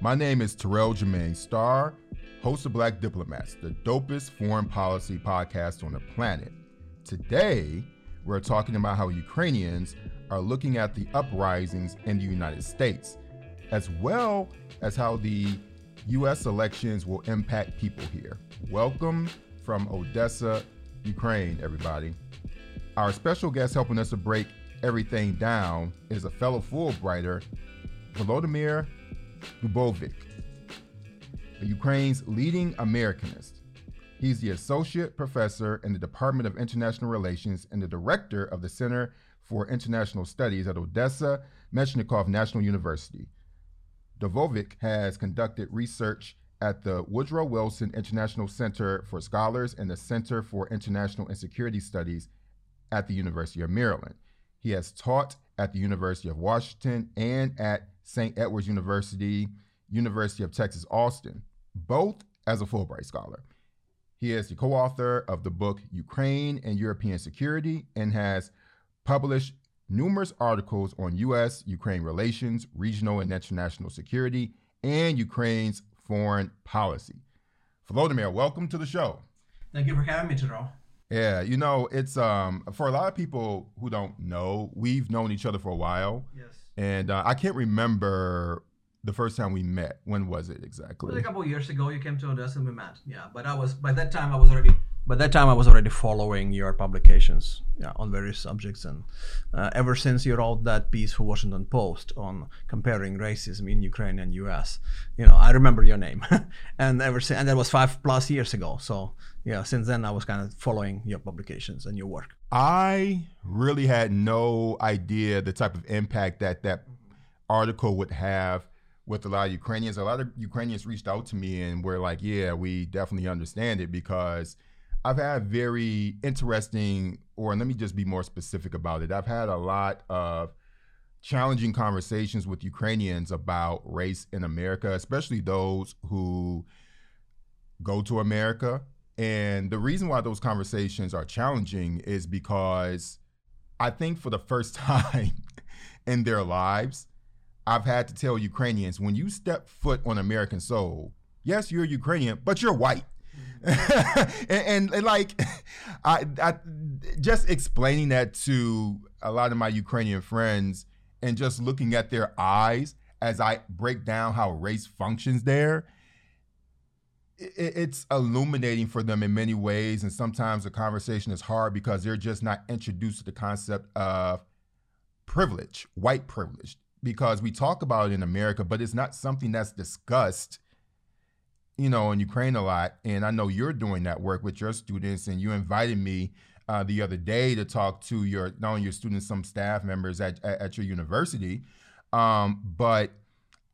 My name is Terrell Jermaine Starr, host of Black Diplomats, the dopest foreign policy podcast on the planet. Today, we're talking about how Ukrainians are looking at the uprisings in the United States, as well as how the U.S. elections will impact people here. Welcome from Odessa, Ukraine, everybody. Our special guest helping us to break everything down is a fellow Fulbrighter, Volodymyr Dubovyk, Ukraine's leading Americanist. He's the associate professor in the Department of International Relations and the director of the Center for International Studies at Odessa Mechnikov National University. Dubovyk has conducted research at the Woodrow Wilson International Center for Scholars and the Center for International and Security Studies at the University of Maryland. He has taught at the University of Washington and at St. Edward's University, University of Texas, Austin, both as a Fulbright Scholar. He is the co author of the book Ukraine and European Security and has published numerous articles on U.S. Ukraine relations, regional and international security, and Ukraine's foreign policy. Volodymyr, welcome to the show. Thank you for having me, Terrell. Yeah, you know, it's um for a lot of people who don't know, we've known each other for a while. Yes. And uh, I can't remember the first time we met. When was it exactly? It was a couple years ago. You came to Odessa and we met. Yeah, but I was by that time I was already by that time I was already following your publications yeah, on various subjects, and uh, ever since you wrote that piece for Washington Post on comparing racism in Ukraine and U.S., you know, I remember your name, and ever since, and that was five plus years ago. So yeah, since then I was kind of following your publications and your work. I really had no idea the type of impact that that article would have with a lot of Ukrainians. A lot of Ukrainians reached out to me and were like, "Yeah, we definitely understand it because." I've had very interesting, or let me just be more specific about it. I've had a lot of challenging conversations with Ukrainians about race in America, especially those who go to America. And the reason why those conversations are challenging is because I think for the first time in their lives, I've had to tell Ukrainians when you step foot on American soil, yes, you're Ukrainian, but you're white. and, and, and, like I, I just explaining that to a lot of my Ukrainian friends and just looking at their eyes as I break down how race functions there, it, it's illuminating for them in many ways. And sometimes the conversation is hard because they're just not introduced to the concept of privilege, white privilege, because we talk about it in America, but it's not something that's discussed you know, in Ukraine a lot, and I know you're doing that work with your students, and you invited me uh, the other day to talk to your not only your students, some staff members at at, at your university, um, but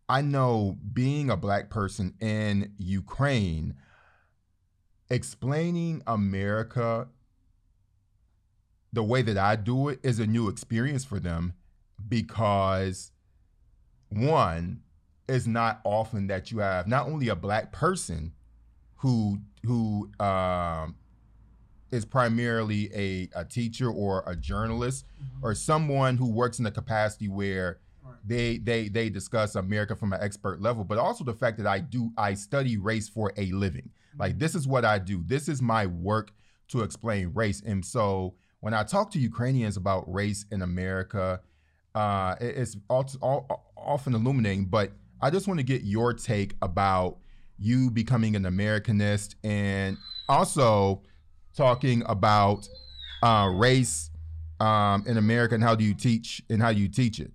I know being a black person in Ukraine, explaining America the way that I do it is a new experience for them because one is not often that you have not only a black person who who um, is primarily a, a teacher or a journalist mm-hmm. or someone who works in a capacity where right. they they they discuss America from an expert level, but also the fact that I do I study race for a living. Mm-hmm. Like this is what I do. This is my work to explain race. And so when I talk to Ukrainians about race in America, uh, it, it's all, all, often illuminating, but I just want to get your take about you becoming an Americanist and also talking about uh, race um, in America and how do you teach and how you teach it.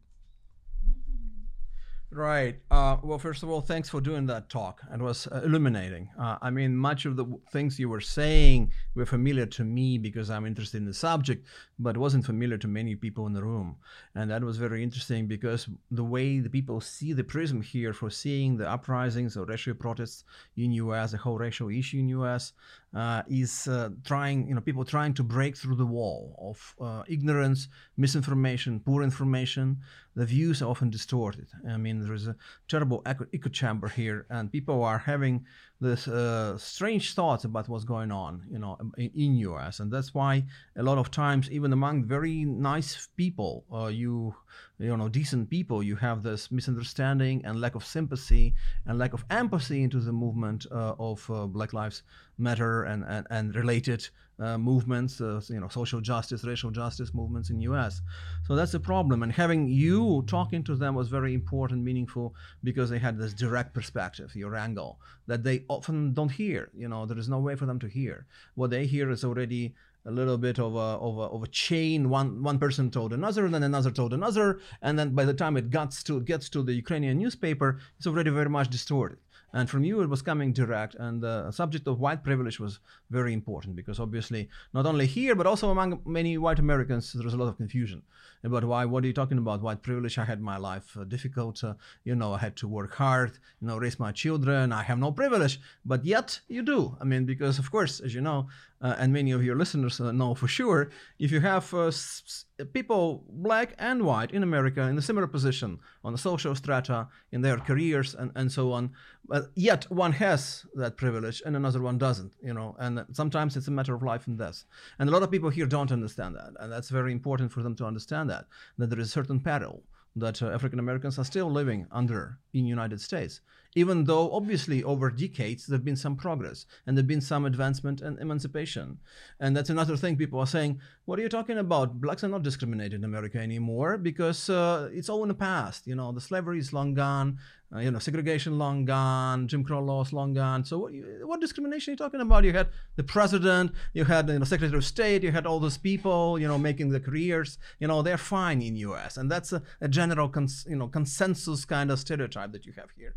Right. Uh, well, first of all, thanks for doing that talk. It was uh, illuminating. Uh, I mean, much of the things you were saying were familiar to me because I'm interested in the subject, but wasn't familiar to many people in the room. And that was very interesting because the way the people see the prism here for seeing the uprisings or racial protests in U.S., the whole racial issue in U.S., uh, is uh, trying, you know, people trying to break through the wall of uh, ignorance, misinformation, poor information. The views are often distorted. I mean, there is a terrible echo, echo chamber here, and people are having this uh, strange thoughts about what's going on, you know, in, in U.S. And that's why a lot of times, even among very nice people, uh, you you know decent people, you have this misunderstanding and lack of sympathy and lack of empathy into the movement uh, of uh, Black Lives Matter and and, and related uh, movements, uh, you know, social justice, racial justice movements in U.S. So that's the problem. And having you talking to them was very important, meaningful, because they had this direct perspective, your angle, that they often don't hear. You know, there is no way for them to hear. What they hear is already a little bit of a, of a, of a chain. One one person told another, and then another told another, and then by the time it gets to gets to the Ukrainian newspaper, it's already very much distorted. And from you, it was coming direct. And the subject of white privilege was very important because obviously, not only here, but also among many white Americans, there's a lot of confusion about why, what are you talking about? White privilege. I had my life uh, difficult. Uh, you know, I had to work hard, you know, raise my children. I have no privilege. But yet you do. I mean, because of course, as you know, uh, and many of your listeners uh, know for sure, if you have uh, s- people, black and white, in America in a similar position on the social strata, in their careers, and, and so on, but yet one has that privilege and another one doesn't, you know, and sometimes it's a matter of life and death. And a lot of people here don't understand that, and that's very important for them to understand that, that there is a certain peril that uh, African Americans are still living under in United States even though obviously over decades there have been some progress and there have been some advancement and emancipation. And that's another thing people are saying, what are you talking about? Blacks are not discriminated in America anymore because uh, it's all in the past. You know, the slavery is long gone, uh, you know, segregation long gone, Jim Crow laws long gone. So what, what discrimination are you talking about? You had the president, you had the you know, Secretary of State, you had all those people, you know, making the careers. You know, they're fine in U.S. And that's a, a general, you know, consensus kind of stereotype that you have here.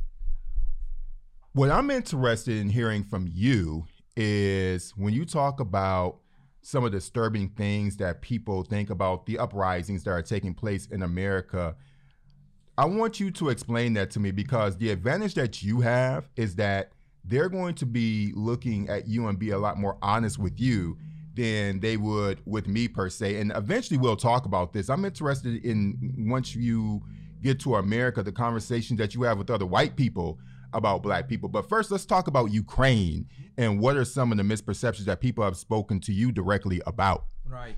What I'm interested in hearing from you is when you talk about some of the disturbing things that people think about the uprisings that are taking place in America. I want you to explain that to me because the advantage that you have is that they're going to be looking at you and be a lot more honest with you than they would with me per se. And eventually we'll talk about this. I'm interested in once you get to America, the conversations that you have with other white people about black people. But first, let's talk about Ukraine and what are some of the misperceptions that people have spoken to you directly about. Right.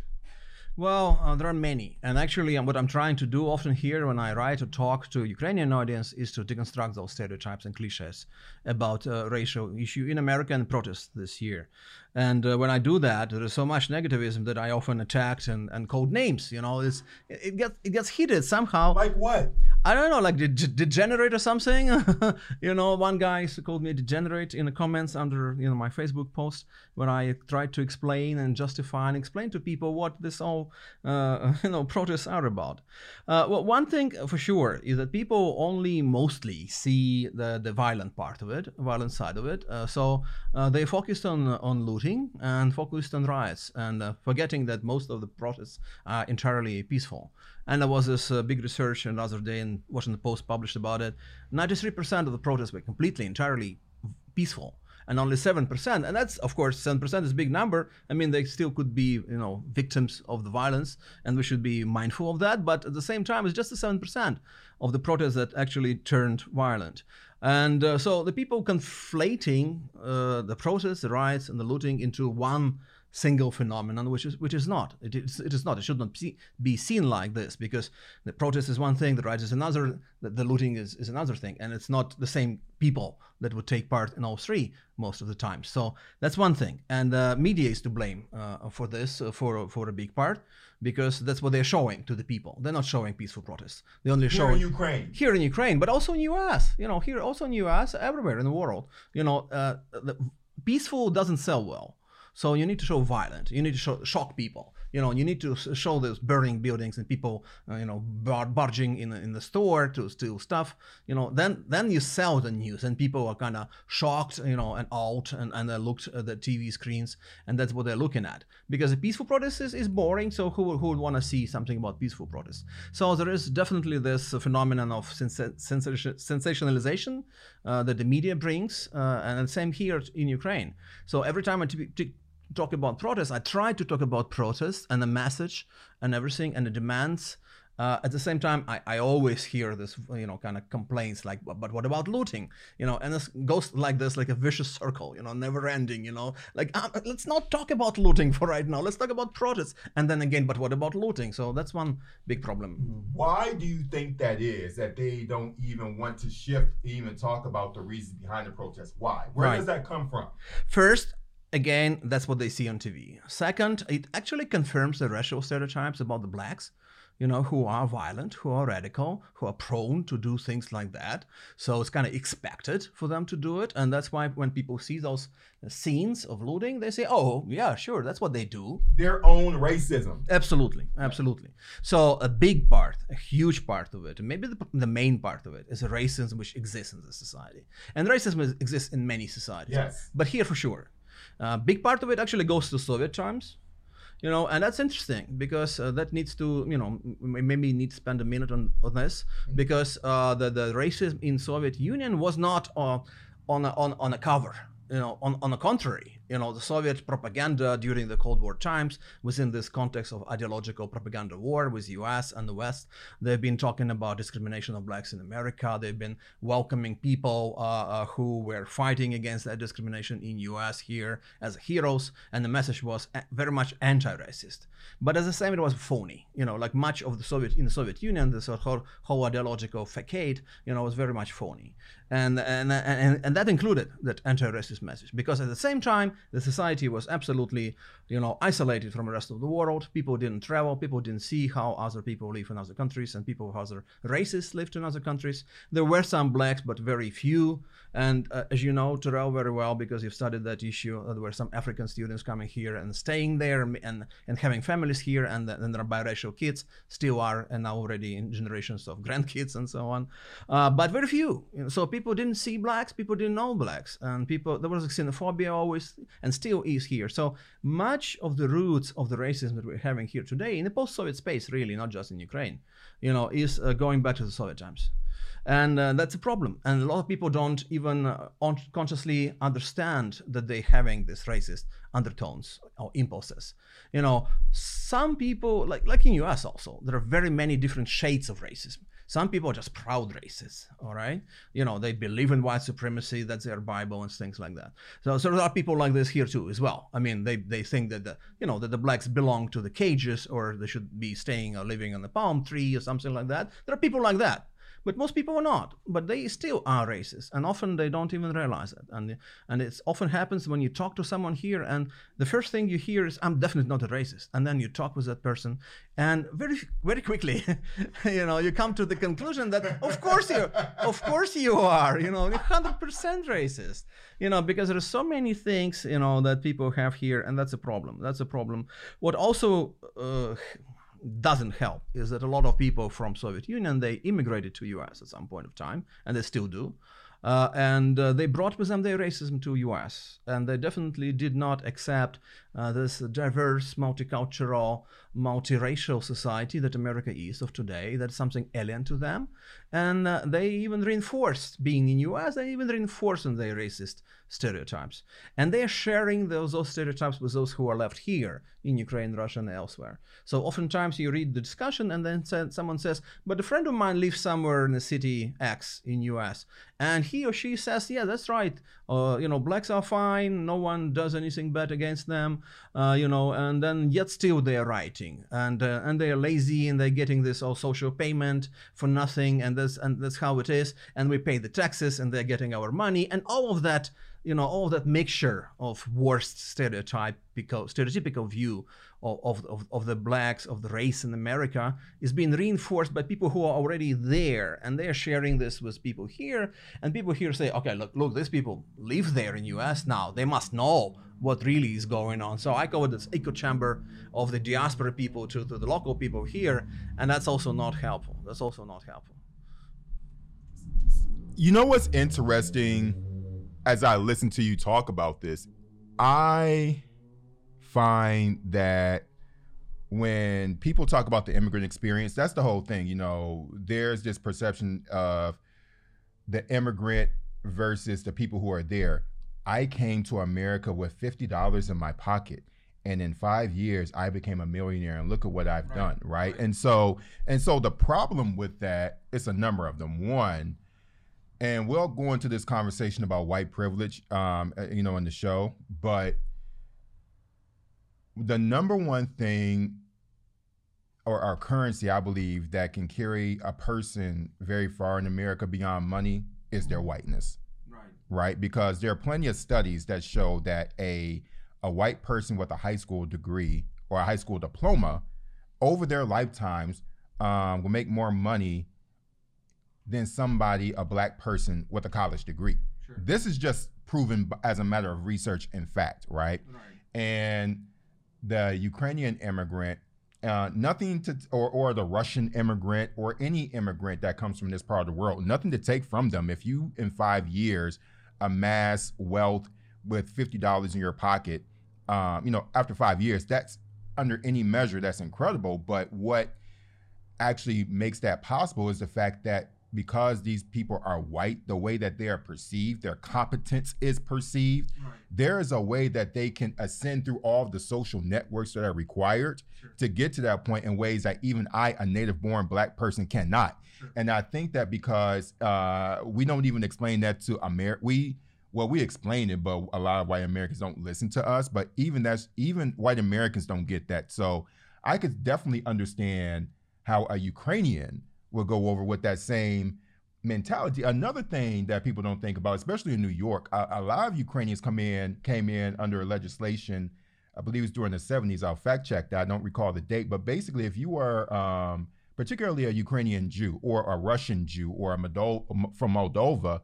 Well, uh, there are many. And actually, um, what I'm trying to do often here when I write or talk to Ukrainian audience is to deconstruct those stereotypes and cliches about uh, racial issue in American protests this year. And uh, when I do that, there is so much negativism that I often attack and, and code names. You know, it's, it gets it gets heated somehow. Like what? I don't know, like de- degenerate or something. you know, one guy called me degenerate in the comments under you know my Facebook post when I tried to explain and justify and explain to people what this all uh, you know protests are about. Uh, well, one thing for sure is that people only mostly see the the violent part of it, violent side of it. Uh, so uh, they focused on on looting and focused on riots and uh, forgetting that most of the protests are entirely peaceful. And there was this uh, big research another day in Washington Post published about it. 93% of the protests were completely, entirely peaceful and only 7% and that's of course 7% is a big number i mean they still could be you know victims of the violence and we should be mindful of that but at the same time it's just the 7% of the protests that actually turned violent and uh, so the people conflating uh, the protests the riots and the looting into one single phenomenon, which is which is not. It is, it is not. It should not be, seen like this because the protest is one thing, the riot is another, the, the, looting is, is another thing, and it's not the same people that would take part in all three most of the time. So that's one thing, and uh, media is to blame uh, for this uh, for for a big part because that's what they're showing to the people. They're not showing peaceful protests. They only show here in Ukraine, here in Ukraine, but also in U.S. You know, here also in U.S. everywhere in the world. You know, uh, the, peaceful doesn't sell well so you need to show violent. You need to show, shock people. You know, you need to show those burning buildings and people, uh, you know, bar- barging in in the store to steal stuff. You know, then then you sell the news and people are kind of shocked, you know, and out and and they looked at the TV screens and that's what they're looking at because a peaceful protest is, is boring. So who who would want to see something about peaceful protests? So there is definitely this phenomenon of sens- sensationalization uh, that the media brings, uh, and the same here in Ukraine. So every time t- talk about protests, I try to talk about protests and the message and everything and the demands Uh, at the same time, I, I always hear this, you know, kind of complaints like, but, what about looting? You know, and this goes like this, like a vicious circle, you know, never ending, you know, like, uh, let's not talk about looting for right now. Let's talk about protests. And then again, but what about looting? So that's one big problem. Why do you think that is that they don't even want to shift, even talk about the reasons behind the protest? Why? Where Right. does that come from? First, again, that's what they see on TV. Second, it actually confirms the racial stereotypes about the blacks, you know, who are violent, who are radical, who are prone to do things like that. So it's kind of expected for them to do it. And that's why when people see those scenes of looting, they say, oh, yeah, sure, that's what they do. Their own racism. Absolutely, absolutely. So a big part, a huge part of it, and maybe the, the main part of it, is racism which exists in the society, and racism is, exists in many societies. Yes. But here for sure, a big part of it actually goes to Soviet times. You know, and that's interesting because uh, that needs to, you know, m- maybe need to spend a minute on, on this because uh, the the racism in Soviet Union was not uh, on a, on on a cover. You know, on, on the contrary, you know, the Soviet propaganda during the Cold War times was in this context of ideological propaganda war with U.S. and the West. They've been talking about discrimination of blacks in America. They've been welcoming people uh, uh, who were fighting against that discrimination in U.S. here as heroes, and the message was very much anti-racist. But at the same, it was phony. You know, like much of the Soviet in the Soviet Union, this whole, whole ideological facade, you know, was very much phony, and and and, and that included that anti-racist message because at the same time, the society was absolutely, you know, isolated from the rest of the world. People didn't travel. People didn't see how other people live in other countries, and people of other races lived in other countries. There were some blacks, but very few. And uh, as you know, Terrell, very well because you've studied that issue, uh, there were some African students coming here and staying there and and, having families here, and then there are biracial kids, still are, and now already in generations of grandkids and so on. Uh, but very few. You know, so people didn't see blacks, people didn't know blacks, and people there was xenophobia always, and still is here. So much of the roots of the racism that we're having here today in the post-Soviet space, really, not just in Ukraine, you know, is uh, going back to the Soviet times. And uh, that's a problem. And a lot of people don't even uh, consciously understand that they're having this racist undertones or impulses. You know some people like like in us also there are very many different shades of racism some people are just proud racists all right? You know they believe in white supremacy that's their bible and things like that. So, so there are people like this here too as well. I mean they, they think that the you know that the blacks belong to the cages or they should be staying or living on the palm tree or something like that. There are people like that but most people are not. But they still are racist and often they don't even realize it. And and it often happens when you talk to someone here and the first thing you hear is i'm definitely not a racist. And then you talk with that person and very very quickly you know you come to the conclusion that of course you of course you are you know 100% racist. You know because there are so many things you know that people have here and that's a problem. That's a problem. What also uh, doesn't help is that a lot of people from Soviet Union they immigrated to US at some point of time and they still do uh, and uh, they brought with them their racism to US and they definitely did not accept uh, this diverse multicultural multiracial society that America is of today that's something alien to them and uh, they even reinforced being in US they even reinforced their racist stereotypes and they're sharing those, those stereotypes with those who are left here in Ukraine, Russia, and elsewhere. So oftentimes you read the discussion, and then someone says, "But a friend of mine lives somewhere in the city X in US, and he or she says, yeah, that's right. Uh, you know, blacks are fine. No one does anything bad against them. Uh, you know, and then yet still they are and uh, and they are lazy, and they're getting this all social payment for nothing, and that's and that's how it is. And we pay the taxes, and they're getting our money, and all of that." you know all that mixture of worst stereotypical stereotypical view of, of, of, the blacks of the race in america is being reinforced by people who are already there and they're sharing this with people here. And people here say okay look look these people live there in us now. They must know what really is going on. So i call it this echo chamber of the diaspora people to, to the local people here and that's also not helpful. That's also not helpful. You know what's interesting as I listen to you talk about this? I find that when people talk about the immigrant experience, that's the whole thing. You know, there's this perception of the immigrant versus the people who are there. I came to America with $50 in my pocket and in five years I became a millionaire and look at what I've right. done, right? right? And so and so the problem with that, it's a number of them. One, and we'll go into this conversation about white privilege, um, uh, you know, in the show, but the number one thing or our currency, I believe, that can carry a person very far in America beyond money is their whiteness. Right. Right? Because there are plenty of studies that show that a a white person with a high school degree or a high school diploma over their lifetimes um, will make more money than somebody, a black person with a college degree. Sure. This is just proven as a matter of research and fact, right? right. And the Ukrainian immigrant, uh, nothing to, or, or the Russian immigrant or any immigrant that comes from this part of the world, nothing to take from them. If you in five years amass wealth with $50 in your pocket, um, you know, after five years, that's under any measure, that's incredible. But what actually makes that possible is the fact that because these people are white, the way that they are perceived, their competence is perceived, right. there is a way that they can ascend through all of the social networks that are required sure. to get to that point in ways that even I, a native born black person, cannot. Sure. And I think that because uh, we don't even explain that to America, we well, we explain it, but a lot of white Americans don't listen to us. But even that's even white Americans don't get that. So I could definitely understand how a Ukrainian will go over with that same mentality. Another thing that people don't think about, especially in New York, a, a lot of Ukrainians come in came in under legislation. I believe it was during the 70s. I'll fact check that. I don't recall the date, but basically, if you were um, particularly a Ukrainian Jew or a Russian Jew or a Moldova, from Moldova,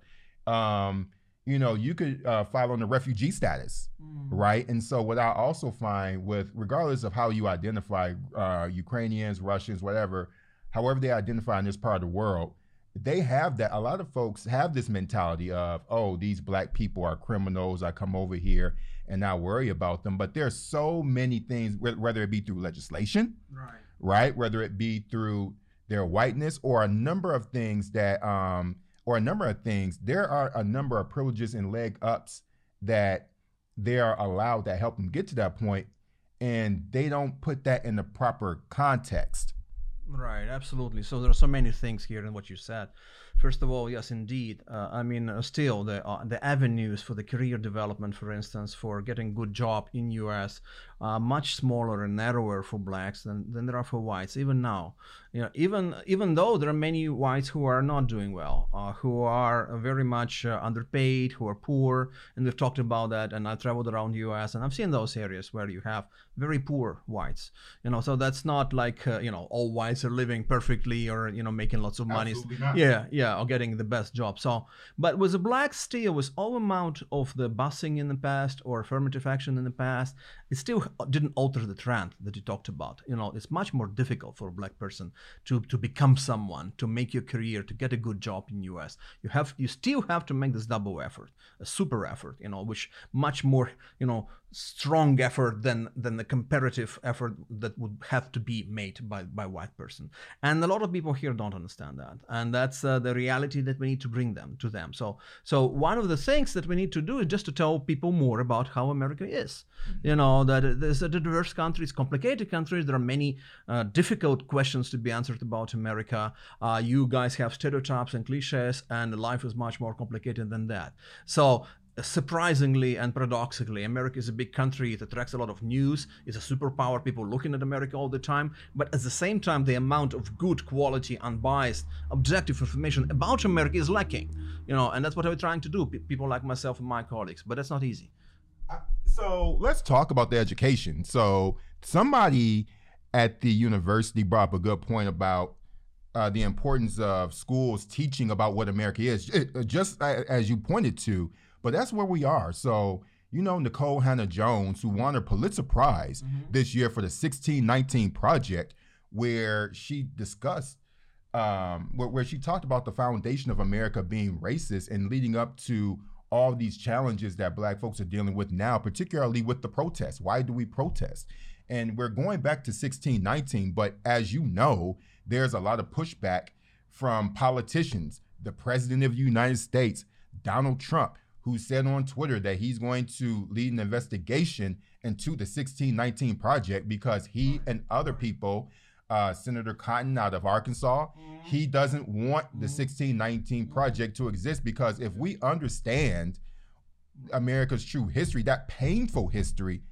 um, you know, you could uh, file on the refugee status, mm. right? And so, what I also find with, regardless of how you identify uh, Ukrainians, Russians, whatever, however they identify in this part of the world, they have that. A lot of folks have this mentality of, oh, these black people are criminals. I come over here and not worry about them. But there's so many things, whether it be through legislation, right, right, whether it be through their whiteness or a number of things that um, or a number of things, there are a number of privileges and leg ups that they are allowed that help them get to that point, and they don't put that in the proper context. Right, absolutely. So there are so many things here in what you said. First of all, yes, indeed. Uh, I mean, uh, still the uh, the avenues for the career development, for instance, for getting good job in U.S. are much smaller and narrower for blacks than, than there are for whites. Even now, you know, even even though there are many whites who are not doing well, uh, who are very much uh, underpaid, who are poor, and we've talked about that. And I traveled around the U.S. and I've seen those areas where you have very poor whites. You know, so that's not like uh, you know all whites are living perfectly or you know making lots of money. Yeah, yeah or getting the best job. So, but with the black steel, with all amount of the busing in the past or affirmative action in the past, it still didn't alter the trend that you talked about. You know, it's much more difficult for a black person to to become someone, to make your career, to get a good job in U.S. You have you still have to make this double effort, a super effort. You know, which much more you know strong effort than than the comparative effort that would have to be made by by white person. And a lot of people here don't understand that, and that's uh, the reality that we need to bring them to them. So so one of the things that we need to do is just to tell people more about how America is. Mm-hmm. You know that there's a diverse country, it's complicated country. There are many uh, difficult questions to be answered about America. Uh, you guys have stereotypes and cliches, and life is much more complicated than that. So surprisingly and paradoxically, America is a big country. It attracts a lot of news. It's a superpower. People looking at America all the time. But at the same time, the amount of good quality, unbiased, objective information about America is lacking. You know, and that's what we're trying to do. People like myself and my colleagues. But that's not easy. Uh, so let's talk about the education. So somebody at the university brought up a good point about uh, the importance of schools teaching about what America is, uh, just uh, as you pointed to. But that's where we are. So, you know, Nicole Hannah-Jones, who won her Pulitzer Prize mm-hmm. this year for the 1619 Project, where she discussed, um, where, where she talked about the foundation of America being racist and leading up to all these challenges that black folks are dealing with now, particularly with the protests. Why do we protest? And we're going back to 1619, but as you know, there's a lot of pushback from politicians. The president of the United States, Donald Trump, who said on Twitter that he's going to lead an investigation into the 1619 project because he and other people, uh, Senator Cotton out of Arkansas, he doesn't want the 1619 project to exist because if we understand America's true history, that painful history,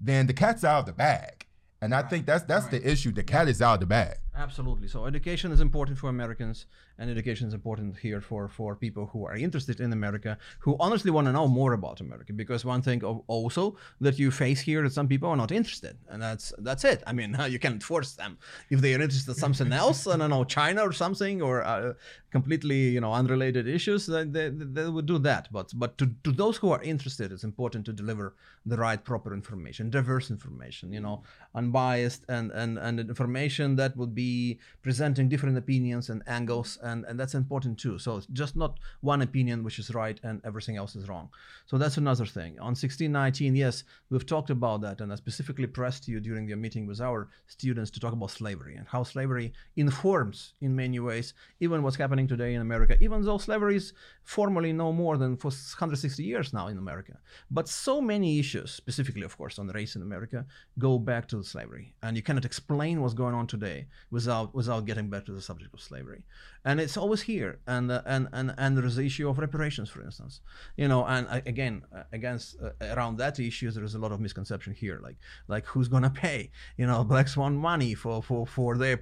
then the cat's out of the bag. And I think that's that's the issue. The cat is out of the bag. Absolutely. So education is important for Americans, and education is important here for for people who are interested in America, who honestly want to know more about America. Because one thing also that you face here that some people are not interested, and that's that's it. I mean, you can't force them if they are interested in something else. I don't know, China or something, or uh, completely you know unrelated issues. Then they, they would do that. But but to, to those who are interested, it's important to deliver the right proper information, diverse information, you know, unbiased and and and information that would be be presenting different opinions and angles, and, and that's important too. So it's just not one opinion which is right and everything else is wrong. So that's another thing. On 1619, yes, we've talked about that, and I specifically pressed you during the meeting with our students to talk about slavery and how slavery informs, in many ways, even what's happening today in America, even though slavery is formally no more than for 160 years now in America. But so many issues, specifically, of course, on race in America, go back to slavery. And you cannot explain what's going on today without without getting back to the subject of slavery. And it's always here. And uh, and and and there is the issue of reparations, for instance. You know, and uh, again, uh, against uh, around that issue, there is a lot of misconception here. Like like who's gonna pay? You know, blacks want money for for for their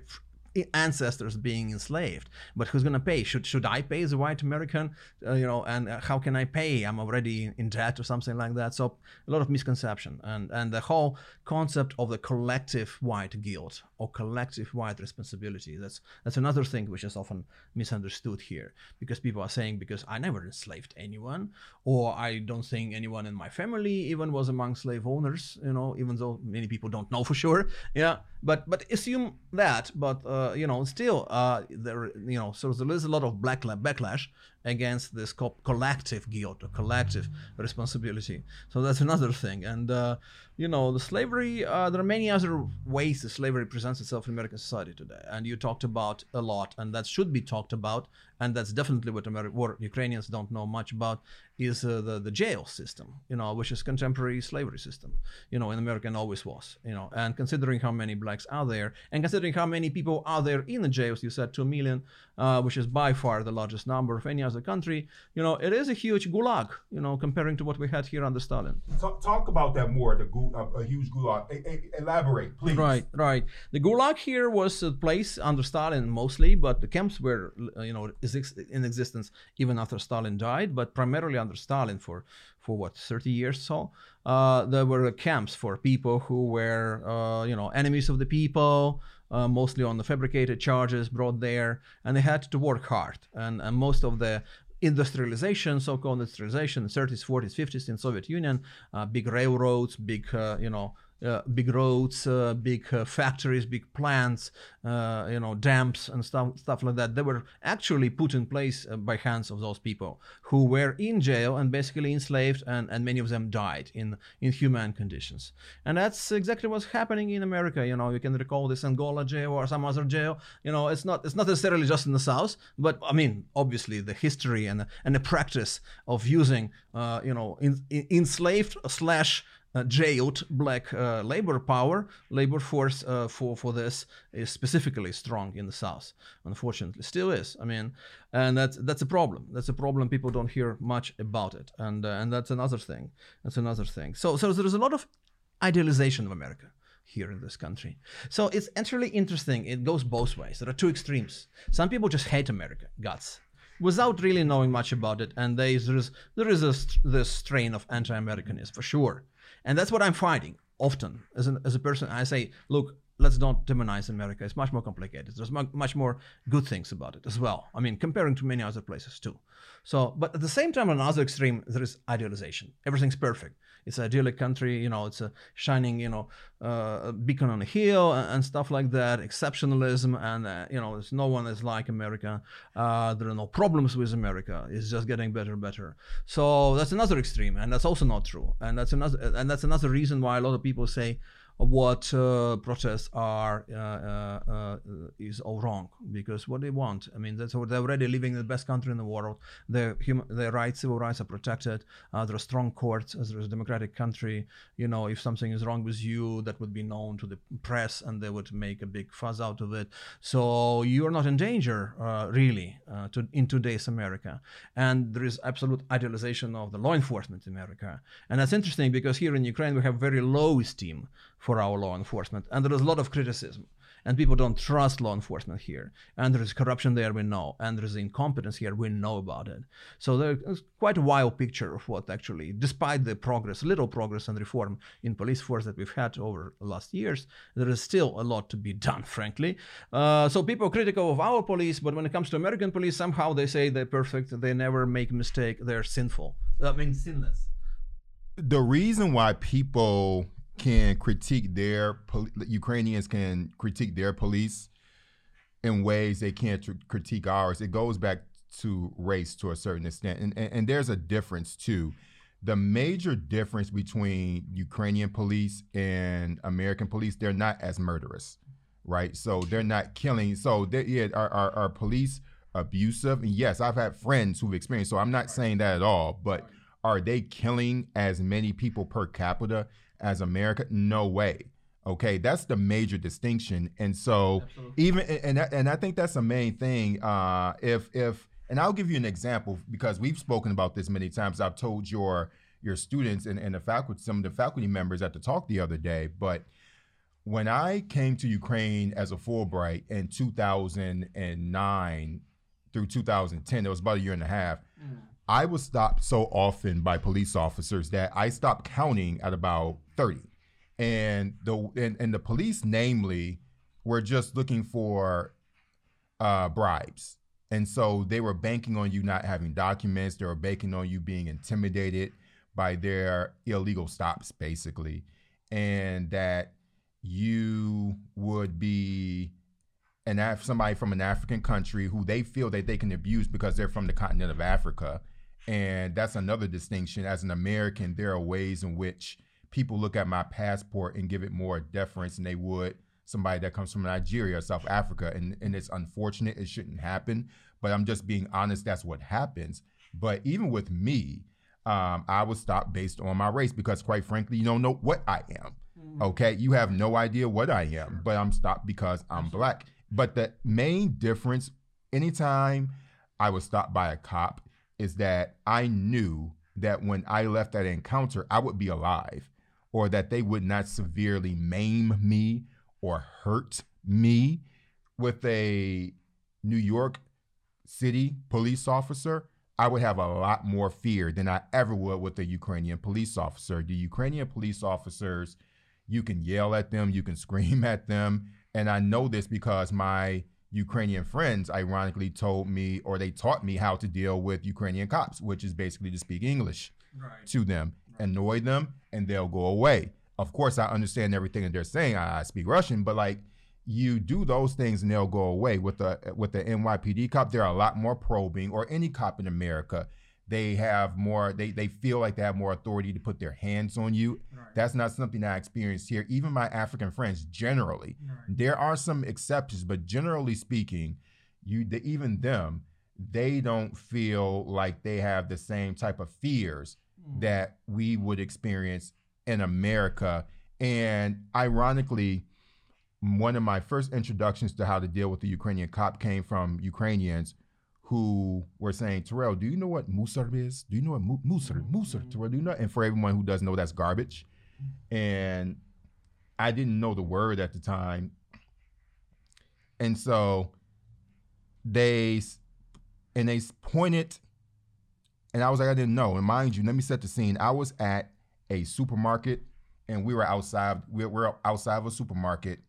ancestors being enslaved. But who's going to pay? Should should i pay as a white american uh, you know and uh, how can i pay? I'm already in debt or something like that. So a lot of misconception. And and the whole concept of the collective white guilt or collective white responsibility that's that's another thing which is often misunderstood here. Because people are saying because i never enslaved anyone or i don't think anyone in my family even was among slave owners you know even though many people don't know for sure. Yeah. But but assume that but uh, you know still uh, there you know so there is a lot of black backlash against this co- collective guilt or collective responsibility. So that's another thing. And uh, you know the slavery uh, there are many other ways that slavery presents itself in american society today. And you talked about a lot and that should be talked about and that's definitely what, Ameri- what Ukrainians don't know much about is uh, the the jail system, you know, which is contemporary slavery system, you know, in America and always was, you know, and considering how many blacks are there, and considering how many people are there in the jails, you said two million, uh, which is by far the largest number of any other country, you know, it is a huge gulag, you know, comparing to what we had here under Stalin. Talk, talk about that more, the gu- uh, a huge gulag. A- a- elaborate, please. Right, right. The gulag here was a place under Stalin mostly, but the camps were, uh, you know, in existence even after Stalin died, but primarily under Stalin for for what 30 years so. Uh, there were camps for people who were uh, you know enemies of the people, uh, mostly on the fabricated charges brought there, and they had to work hard. And, and most of the industrialization, so-called industrialization, 30s, 40s, 50s in Soviet Union, uh, big railroads, big uh, you know big roads, uh, big uh, factories, big plants, uh, you know, dams and stuff, stuff like that. They were actually put in place uh, by hands of those people who were in jail and basically enslaved, and, and many of them died in inhumane conditions. And that's exactly what's happening in America. You know, you can recall this Angola jail or some other jail. You know, it's not it's not necessarily just in the South, but I mean, obviously the history and and the practice of using, uh, you know, in, in, enslaved slash uh, jailed black uh, labor power, labor force uh, for for this is specifically strong in the South. Unfortunately, still is. I mean, and that's that's a problem. That's a problem. People don't hear much about it, and uh, and that's another thing. That's another thing. So so there's a lot of idealization of America here in this country. So it's actually interesting. It goes both ways. There are two extremes. Some people just hate America, guts, without really knowing much about it, and there is there is a, this strain of anti-Americanism for sure and that's what I'm finding often as, an, as a person. I say, look, let's not demonize America. It's much more complicated. There's much more good things about it as well. I mean, comparing to many other places too. So, but at the same time, on the other extreme, there is idealization. Everything's perfect. It's an idyllic country. You know, it's a shining, you know, uh, beacon on a hill and, and, stuff like that. Exceptionalism, and uh, you know, there's no one is like America. Uh, there are no problems with America. It's just getting better and better. So that's another extreme, and that's also not true. And that's another, and that's another reason why a lot of people say what uh, protests are uh, uh, uh, is all wrong because what they want. I mean, that's they're already living in the best country in the world. Their human, their rights, civil rights are protected. Uh, there are strong courts. As there is a democratic country, you know, if something is wrong with you, that would be known to the press, and they would make a big fuss out of it. So you are not in danger, uh, really, to, in today's America. And there is absolute idealization of the law enforcement in America, and that's interesting because here in Ukraine we have very low esteem for our law enforcement. And there is a lot of criticism. And people don't trust law enforcement here. And there is corruption there, we know. And there is incompetence here, we know about it. So there's quite a wild picture of what actually, despite the progress, little progress and reform in police force that we've had over the last years, there is still a lot to be done, frankly. Uh, so people are critical of our police, but when it comes to American police, somehow they say they're perfect, they never make mistake, they're sinful. I mean, sinless. The reason why people can critique their Ukrainians can critique their police in ways they can't critique ours. It goes back to race to a certain extent, and, and and there's a difference too. The major difference between Ukrainian police and American police, they're not as murderous, right? So they're not killing. So yeah, are, are, are police abusive? And yes, I've had friends who've experienced. So I'm not saying that at all, but are they killing as many people per capita as America? No way. Okay, that's the major distinction. And so Absolutely. even and and I think that's the main thing. Uh, if if and I'll give you an example because we've spoken about this many times. I've told your your students and, and the faculty, some of the faculty members at the talk the other day. But when I came to Ukraine as a Fulbright in 2009 through 2010, it was about a year and a half. Mm. I was stopped so often by police officers that I stopped counting at about 30. And the and, and the police namely were just looking for uh, bribes. And so they were banking on you not having documents. They were banking on you being intimidated by their illegal stops, basically. And that you would be an Af- somebody from an African country who they feel that they can abuse because they're from the continent of Africa and that's another distinction. As an American, there are ways in which people look at my passport and give it more deference than they would somebody that comes from Nigeria or South Africa. And, and it's unfortunate. It shouldn't happen. But I'm just being honest. That's what happens. But even with me, um, I was stopped based on my race because, quite frankly, you don't know what I am. Mm-hmm. Okay. You have no idea what I am, but I'm stopped because I'm black. But the main difference, anytime I was stopped by a cop, is that I knew that when I left that encounter, I would be alive, or that they would not severely maim me or hurt me. With a New York City police officer, I would have a lot more fear than I ever would with a Ukrainian police officer. The Ukrainian police officers, you can yell at them, you can scream at them. And I know this because my Ukrainian friends ironically told me or they taught me how to deal with Ukrainian cops, which is basically to speak English right. to them. Annoy them, and they'll go away. Of course, I understand everything that they're saying. I, I speak Russian, but like you do those things and they'll go away. With the with the NYPD cop, they're a lot more probing, or any cop in America they have more they, they feel like they have more authority to put their hands on you right. that's not something i experienced here even my african friends generally right. there are some exceptions but generally speaking you the, even them they don't feel like they have the same type of fears. That we would experience in america and ironically one of my first introductions to how to deal with the ukrainian cop came from ukrainians who were saying, Terrell, do you know what musor is? Do you know what mu- musor, musor, Terrell, do you know? And for everyone who doesn't know, that's garbage. And I didn't know the word at the time. And so they, and they pointed, and I was like, I didn't know. And mind you, let me set the scene. I was at a supermarket and we were outside, we we're outside of a supermarket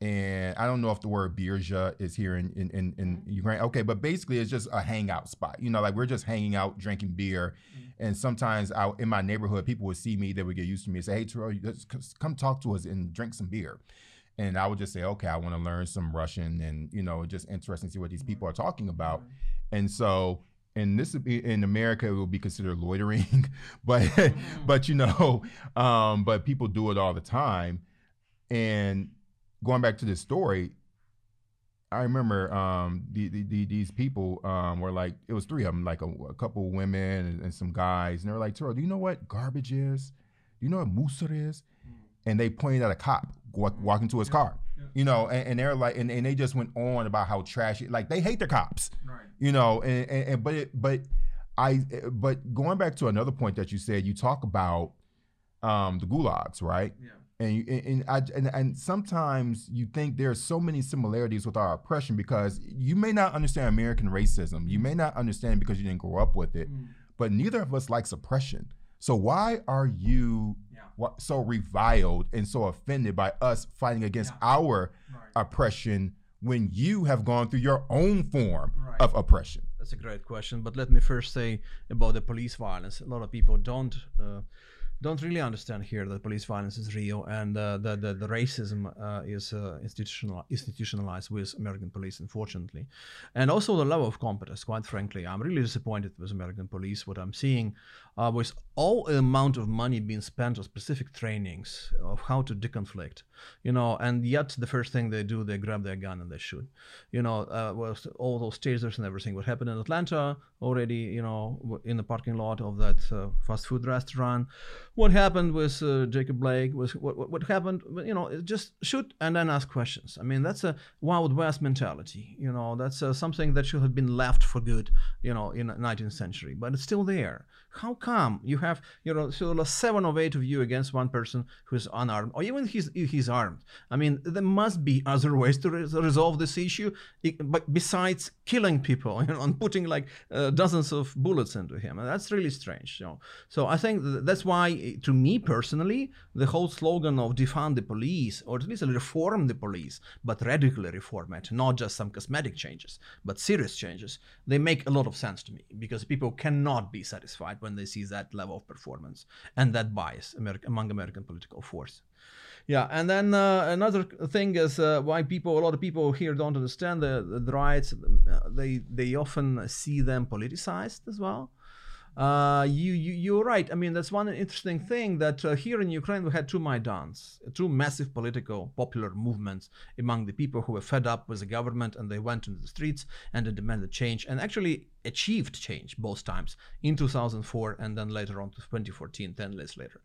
and I don't know if the word birja is here in, in, in, in, mm-hmm. Ukraine. Okay, but basically it's just a hangout spot. You know, like we're just hanging out, drinking beer. Mm-hmm. And sometimes out in my neighborhood, people would see me, they would get used to me and say, hey, Terrell, come talk to us and drink some beer. And I would just say, okay, I want to learn some Russian and, you know, just interesting to see what these people are talking about. And so and this in America it will be considered loitering, but mm-hmm. but you know, um, but people do it all the time And going back to this story, I remember um, the, the, the, these people um, were like, it was three of them, like a, a couple women and, and, some guys, and they were like, Turo, do you know what garbage is? Do you know what musor is? Mm. And they pointed at a cop walk, walking to his car, yeah. you know, and, and, they're like, and, and they just went on about how trashy, like they hate the cops, right. you know, and, and, and but it, but I, but going back to another point that you said, you talk about um, the gulags, right? Yeah and you, and, I, and and sometimes you think there are so many similarities with our oppression because you may not understand American racism. You may not understand because you didn't grow up with it, mm. but neither of us likes oppression. So why are you. So reviled and so offended by us fighting against yeah. our right. oppression when you have gone through your own form right. of oppression? That's a great question. But let me first say about the police violence. A lot of people don't. Uh, don't really understand here that police violence is real and uh, that the, the, racism uh, is uh, institutional, institutionalized with American police, unfortunately. And also the level of competence, quite frankly. I'm really disappointed with American police. What I'm seeing uh, with all amount of money being spent on specific trainings of how to deconflict, you know, and yet the first thing they do, they grab their gun and they shoot. You know, uh, all those tasers and everything. What happened in Atlanta already, you know, in the parking lot of that uh, fast food restaurant what happened with uh, Jacob Blake was what, what, what happened. You know, just shoot and then ask questions. I mean, that's a Wild West mentality. You know, that's uh, something that should have been left for good. You know, in the 19th century, but it's still there. How come you have you know seven or eight of you against one person who's unarmed, or even he's he's armed? I mean, there must be other ways to re- resolve this issue, but besides killing people you know, and putting like uh, dozens of bullets into him, and that's really strange. You know, so I think that's why to me personally, the whole slogan of defund the police, or at least reform the police, but radically reform it, not just some cosmetic changes, but serious changes, they make a lot of sense to me because people cannot be satisfied when they see that level of performance and that bias among American political force. Yeah, and then uh, another thing is uh, why people, a lot of people here don't understand the, the riots. They they often see them politicized as well. Uh, you, you you're right. I mean, that's one interesting thing that uh, here in Ukraine we had two Maidans, two massive political popular movements among the people who were fed up with the government and they went into the streets and demanded change and actually achieved change both times in 2004 and then later on to 2014, 10 years later.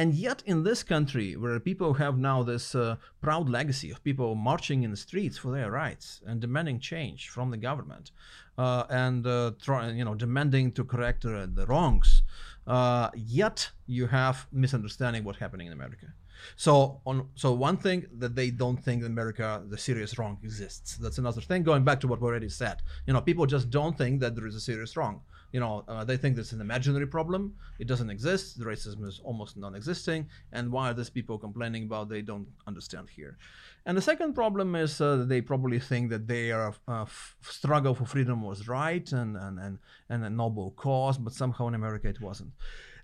And yet in this country where people have now this uh, proud legacy of people marching in the streets for their rights and demanding change from the government, uh, and uh, try, you know demanding to correct uh, the wrongs. Uh, yet you have misunderstanding what's happening in America. So on so one thing that they don't think in America the serious wrong exists. That's another thing. Going back to what we already said, you know, people just don't think that there is a serious wrong. You know, uh, they think it's an imaginary problem. It doesn't exist. The racism is almost non-existing. And why are these people complaining about? They don't understand here. And the second problem is uh, they probably think that their uh, struggle for freedom was right and, and, and, and a noble cause, but somehow in America it wasn't.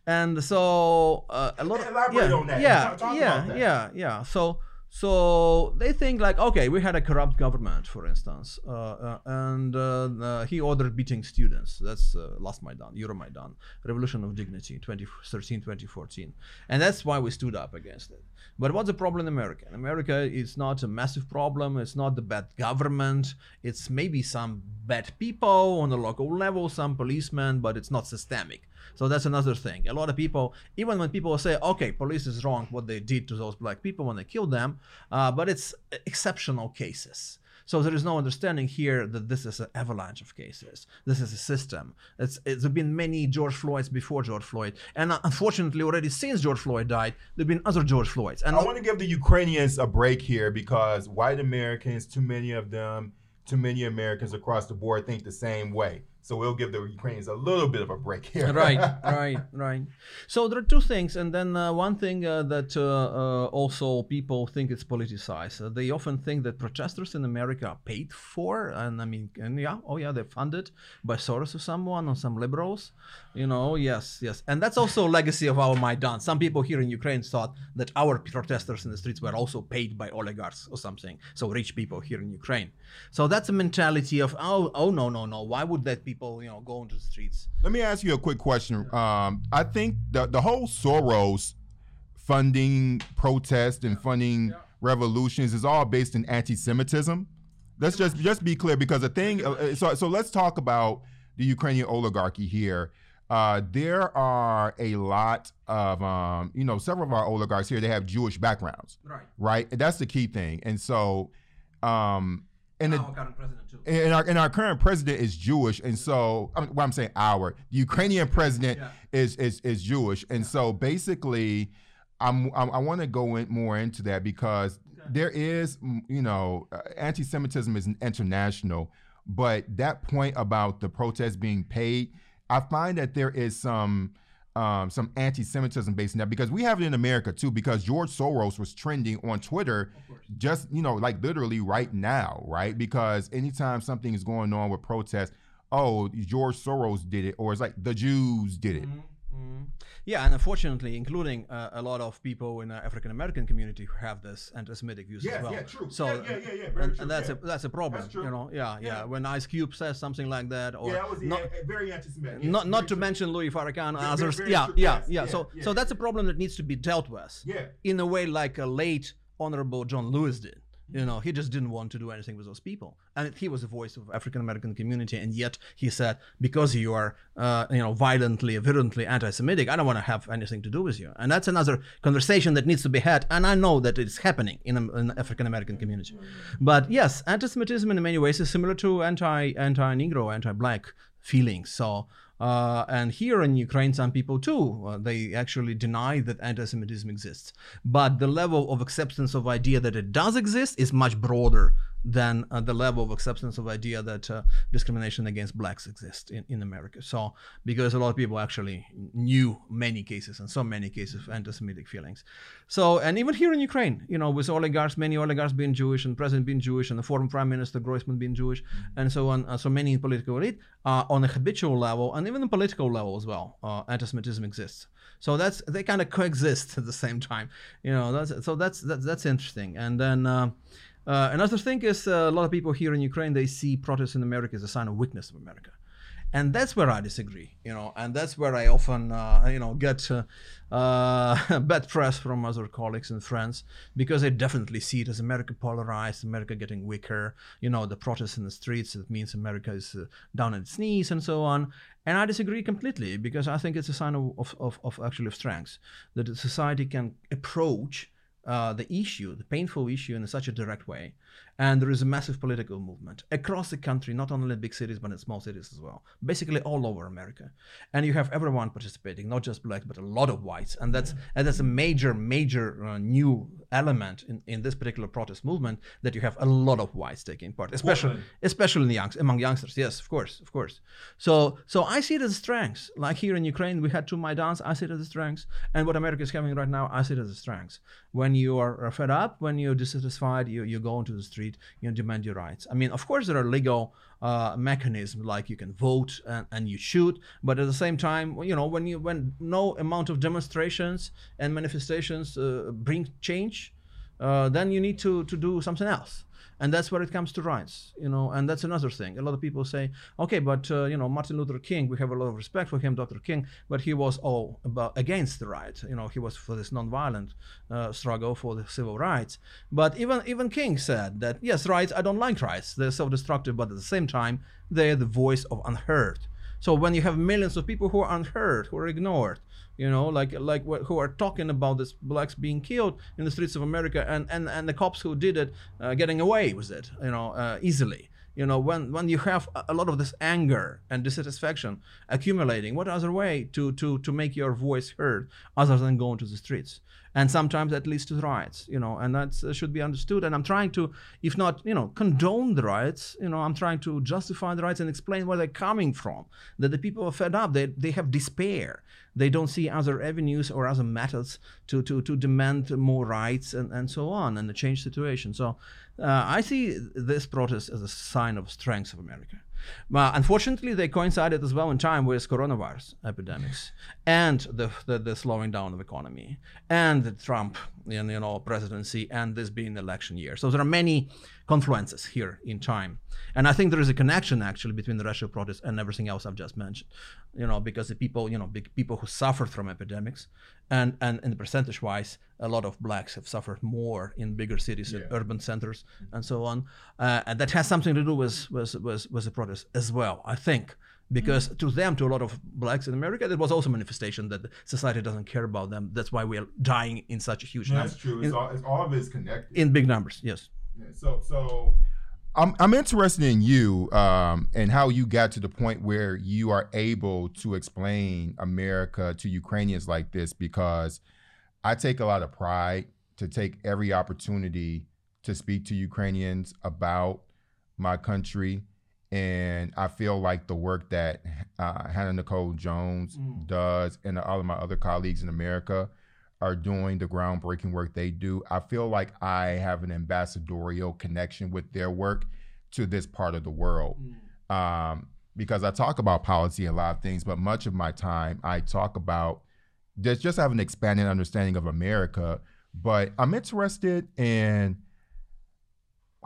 And so uh, a lot of yeah, yeah, yeah, yeah, yeah. So so they think like, okay, we had a corrupt government, for instance, uh, uh, and uh, uh he ordered beating students. That's uh, last Maidan, Euromaidan, Revolution of Dignity, 2013, 2014, and that's why we stood up against it. But what's the problem in America? In America, it's not a massive problem. It's not the bad government. It's maybe some bad people on the local level, some policemen, but it's not systemic. So that's another thing. A lot of people, even when people say, okay, police is wrong what they did to those black people when they killed them, uh, but it's exceptional cases. So there is no understanding here that this is an avalanche of cases. This is a system. It's, it's there have been many George Floyds before George Floyd, and uh, unfortunately, already since George Floyd died, there've been other George Floyds. And I want to give the Ukrainians a break here because white Americans, too many of them, too many Americans across the board think the same way. So we'll give the Ukrainians a little bit of a break here. right, right, right. So there are two things, and then uh, one thing uh, that uh, uh also people think it's politicized. Uh, they often think that protesters in America are paid for, and I mean, and yeah, oh yeah, they're funded by Soros or someone or some liberals. You know, yes, yes, and that's also a legacy of our Maidan. Some people here in Ukraine thought that our protesters in the streets were also paid by oligarchs or something. So rich people here in Ukraine. So that's a mentality of oh, oh no, no, no. Why would that people, you know, go into the streets. Let me ask you a quick question. Um, I think the the whole Soros funding protest and funding revolutions is all based in anti-Semitism. Let's just just be clear because the thing. uh, So so let's talk about the Ukrainian oligarchy here. Uh, there are a lot of um, you know several of our oligarchs here. They have Jewish backgrounds, Right. right? And that's the key thing. And so, um, and the, Our current president too. and our and our current president is Jewish, and so I mean, well, I'm saying our the Ukrainian president Yeah. is is is Jewish, and so basically, I'm, I'm I want to go in more into that because there is mm, you know uh, anti-Semitism is international, but that point about the protests being paid, I find that there is some. Um, some anti-Semitism based in that because we have it in America too. Because George Soros was trending on Twitter just you know like literally right now right because anytime something is going on with protests oh george soros did it or it's like the jews did it Mhm. Yeah, and unfortunately, including uh, a lot of people in the African American community who have this anti-Semitic views Yeah, as well. yeah, true. So, Yeah, yeah, yeah, yeah, very and, true, and that's yeah. a that's a problem. That's true. You know, yeah, yeah, Yeah. When Ice Cube says something like that, or not, very anti-semitic not not to mention Louis Farrakhan, and others. very yeah, true. yeah, yeah. yeah, So yeah. so that's a problem that needs to be dealt with. Yeah. In a way, like a late honorable John Lewis did. You know, he just didn't want to do anything with those people, and he was the voice of African American community. And yet, he said, "Because you are, uh, you know, violently, virulently anti-Semitic, I don't want to have anything to do with you." And that's another conversation that needs to be had. And I know that it's happening in, an African American community. But yes, anti-Semitism in many ways is similar to anti anti-Negro, anti-Black feelings. So. Uh, and here in Ukraine, some people too, uh, they actually deny that anti-Semitism exists. But the level of acceptance of idea that it does exist is much broader than uh, the level of acceptance of idea that uh, discrimination against blacks exists in, in America. So because a lot of people actually knew many cases and so many cases of anti-Semitic feelings. So and even here in Ukraine, you know, with oligarchs, many oligarchs being Jewish and president being Jewish and the former prime minister Groisman being Jewish and so on, uh, so many in political elite uh, on a habitual level and even the political level as well, uh, anti-Semitism exists. So that's they kind of coexist at the same time, you know. That's so that's that's that's interesting. And then. Uh, another thing is uh, a lot of people here in Ukraine they see protests in America as a sign of weakness of America, and that's where I disagree. You know, and that's where I often uh, you know get uh, uh, bad press from other colleagues and friends because they definitely see it as America polarized, America getting weaker. You know, the protests in the streets it means America is uh, down on its knees and so on. And I disagree completely because I think it's a sign of, of, of, of actually of strength that society can approach uh, the issue, the painful issue, in such a direct way. And there is a massive political movement across the country, not only in big cities, but in small cities as well. Basically, all over America. And you have everyone participating, not just blacks, but a lot of whites. And that's and that's a major, major uh, new element in, in this particular protest movement that you have a lot of whites taking part, especially Portland. especially in the youngs, among youngsters. Yes, of course, of course. So, so I see it as a strength. Like here in Ukraine, we had two Maidans. I see it as a strength, and what America is having right now, I see it as a strength. When you are fed up, when you're dissatisfied, you you go into the street, you know, demand your rights. I mean, of course, there are legal uh, mechanisms like you can vote and, and you shoot, but at the same time, you know, when you when no amount of demonstrations and manifestations uh, bring change, uh, then you need to to do something else and that's where it comes to rights you know and that's another thing. A lot of people say okay but uh, you know martin luther king we have a lot of respect for him dr king but he was all about against the right. You know he was for this nonviolent uh, struggle for the civil rights. But even even king said that yes rights i don't like rights. They're self-destructive but at the same time they're the voice of unheard. So when you have millions of people who are unheard who are ignored you know like like wh- who are talking about this blacks being killed in the streets of america and and and the cops who did it uh, getting away with it you know uh, easily. You know when when you have a lot of this anger and dissatisfaction accumulating what other way to to to make your voice heard other than going to the streets and sometimes that leads to riots you know and that uh, should be understood. And i'm trying to if not you know condone the riots you know i'm trying to justify the riots and explain where they're coming from that the people are fed up. They, they have despair. They don't see other avenues or other methods to to, to demand more rights and, and so on and a change situation. So uh, i see this protest as a sign of strength of america well, unfortunately, they coincided as well in time with coronavirus epidemics and the, the, the slowing down of economy and the Trump you know, presidency and this being election year. So there are many confluences here in time. And I think there is a connection actually between the racial protests and everything else I've just mentioned. You know, because the people, you know, people who suffer from epidemics, and and, and percentage wise, a lot of blacks have suffered more in bigger cities and urban centers and so on. Uh, and that has something to do with with with, with the protests as well. I think because to them, to a lot of blacks in America, there was also manifestation that society doesn't care about them. That's why we are dying in such a huge number. That's true. It's all, it's all of it is connected. In big numbers, yes. Yeah, so so I'm I'm interested in you um, and how you got to the point where you are able to explain America to Ukrainians like this because I take a lot of pride to take every opportunity to speak to Ukrainians about my country. And I feel like the work that uh, Hannah Nicole Jones does and all of my other colleagues in America are doing the groundbreaking work they do. I feel like I have an ambassadorial connection with their work to this part of the world. Um, because I talk about policy and a lot of things, but much of my time I talk about just just have an expanded understanding of America. But I'm interested in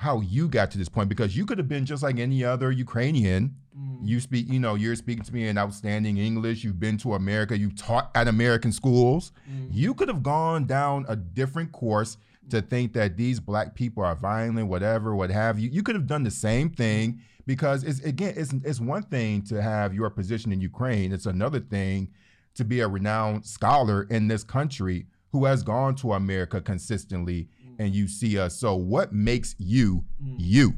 how you got to this point because you could have been just like any other Ukrainian. Mm. You speak, you know, you're speaking to me in outstanding English. You've been to America. You've taught at American schools. Mm. You could have gone down a different course to think that these black people are violent, whatever, what have you. You could have done the same thing because it's again, it's it's one thing to have your position in Ukraine. It's another thing to be a renowned scholar in this country who has gone to America consistently and you see us. So what makes you you?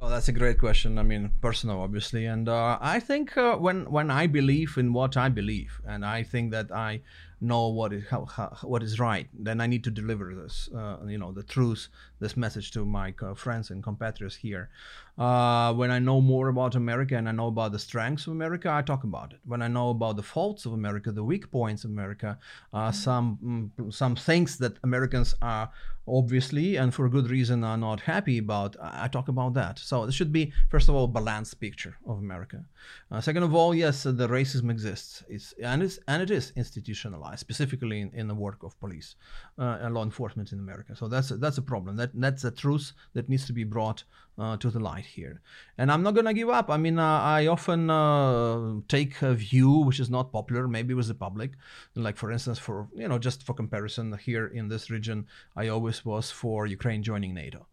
Well, that's a great question. I mean, personal, obviously, and uh, I think uh, when when I believe in what I believe, and I think that I know what is how, how, what is right, then I need to deliver this, uh, you know, the truth, this message to my uh, friends and compatriots here. Uh, when I know more about America and I know about the strengths of America, I talk about it. When I know about the faults of America, the weak points of America, uh, some mm, some things that Americans are obviously and for good reason are not happy about, I talk about that. So it should be first of all a balanced picture of America. Uh, second of all, yes, the racism exists. It's and it's and it is institutionalized, specifically in, in the work of police uh, and law enforcement in America. So that's a, that's a problem. That that's a truth that needs to be brought uh, to the light here. And I'm not gonna give up. I mean, uh, I often uh, take a view which is not popular, maybe with the public. Like for instance, for you know, just for comparison, here in this region, I always was for Ukraine joining NATO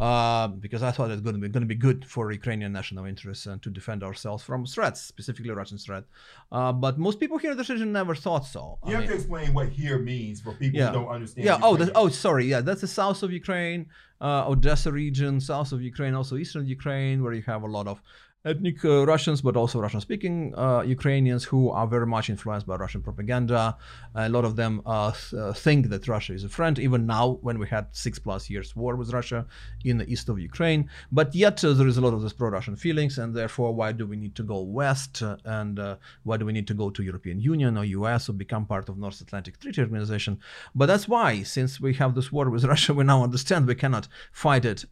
uh, because I thought it's going to be going to be good for Ukrainian national interests and to defend ourselves from threats, specifically Russian threat. Uh, but most people here in the region never thought so. I You have mean- to explain what here means for people yeah. who don't understand. Yeah. Oh, the, oh, sorry. Yeah, that's the south of Ukraine, uh, Odessa region, south of Ukraine, also eastern Ukraine, where you have a lot of ethnic uh, Russians, but also Russian-speaking uh, Ukrainians who are very much influenced by Russian propaganda. A lot of them uh, th- uh, think that Russia is a friend, even now when we had six plus years war with Russia in the east of Ukraine. But yet uh, there is a lot of this pro-Russian feelings, and therefore, why do we need to go west? Uh, and why do we need to go to European Union or US or become part of North Atlantic Treaty Organization? But that's why, since we have this war with Russia, we now understand we cannot fight it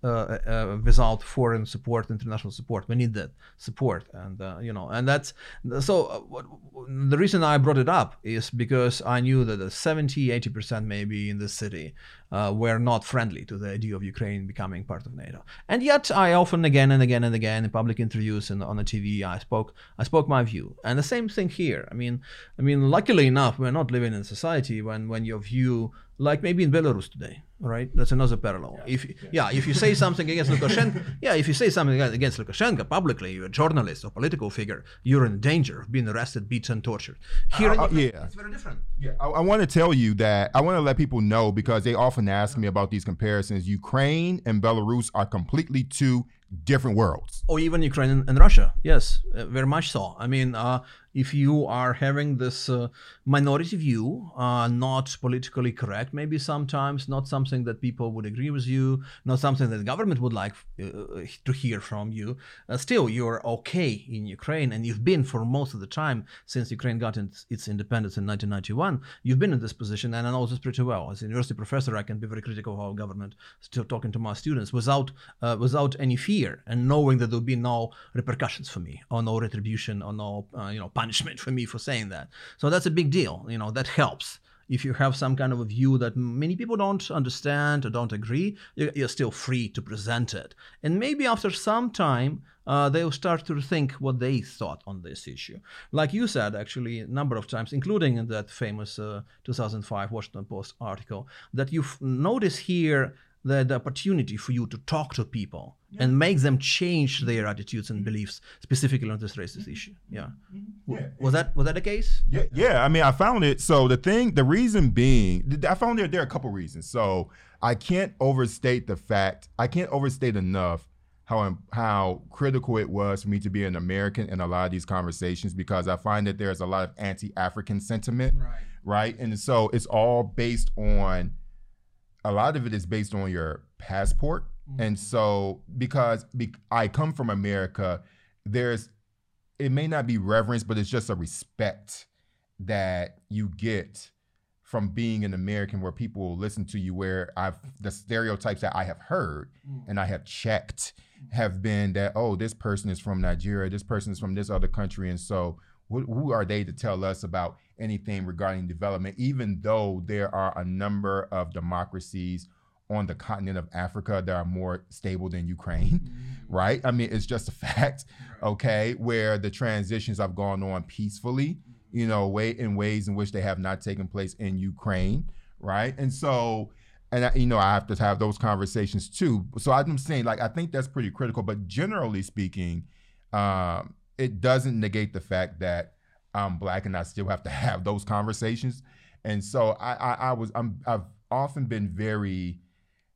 without foreign support, international support. We need that support, and uh, you know, and that's so. Uh, what, the reason I brought it up is because I knew that the 70, 80 percent maybe in the city uh, were not friendly to the idea of Ukraine becoming part of NATO, and yet I often, again and again and again, in public interviews and on the TV, I spoke, I spoke my view, and the same thing here. I mean, I mean, luckily enough, we're not living in society when when your view like maybe in Belarus today, right? That's another parallel. if yeah. if you say something against Lukashenko, yeah, if you say something against Lukashenko publicly, you're a journalist or political figure, you're in danger of being arrested, beaten, tortured. Here, in Uh, uh, yeah. it's very different. Yeah, I, I want to tell you that I want to let people know because they often ask me about these comparisons. Ukraine and Belarus are completely two different worlds. or even Ukraine and, Russia. Yes, uh, very much so. I mean, uh, if you are having this uh, minority view, uh, not politically correct, maybe sometimes not something that people would agree with you, not something that the government would like uh, to hear from you, still you're okay in Ukraine, and you've been for most of the time since Ukraine got its, its independence in 1991. You've been in this position, and I know this pretty well. As a university professor, I can be very critical of our government. Still talking to my students without without any fear and knowing that there'll be no repercussions for me or no retribution or no uh, you know punishment for me for saying that. So that's a big deal. You know that helps if you have some kind of a view that many people don't understand or don't agree, you're still free to present it. And maybe after some time, uh, they'll start to think what they thought on this issue. Like you said, actually, a number of times, including in that famous uh, 2005 Washington Post article, that you notice here the, the opportunity for you to talk to people yeah. and make them change their attitudes and beliefs specifically on this racist mm-hmm. issue yeah. Mm-hmm. yeah was that was that the case yeah yeah i mean i found it so the thing the reason being i found there there are a couple reasons so i can't overstate the fact i can't overstate enough how how critical it was for me to be an American in a lot of these conversations because I find that there's a lot of anti-African sentiment, right? right? And so it's all based on a lot of it is based on your passport. Mm-hmm. And so because be, I come from America, there's it may not be reverence, but it's just a respect that you get from being an American where people will listen to you where I've the stereotypes that I have heard mm. and I have checked have been that oh this person is from Nigeria this person is from this other country and so wh- who are they to tell us about anything regarding development, even though there are a number of democracies on the continent of Africa that are more stable than Ukraine, mm-hmm. right? I mean, it's just a fact, okay, where the transitions have gone on peacefully, mm-hmm. you know, way in ways in which they have not taken place in Ukraine, right? And so, and I, you know, I have to have those conversations too. So I'm saying, like, I think that's pretty critical. But generally speaking, um, it doesn't negate the fact that I'm black and I still have to have those conversations. And so I, I, I was I'm I've often been very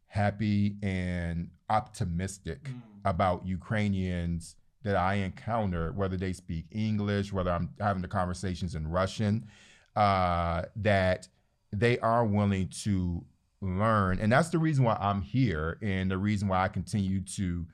happy and optimistic mm. about Ukrainians that I encounter, whether they speak English, whether I'm having the conversations in Russian, uh, that they are willing to learn. And that's the reason why I'm here and the reason why I continue to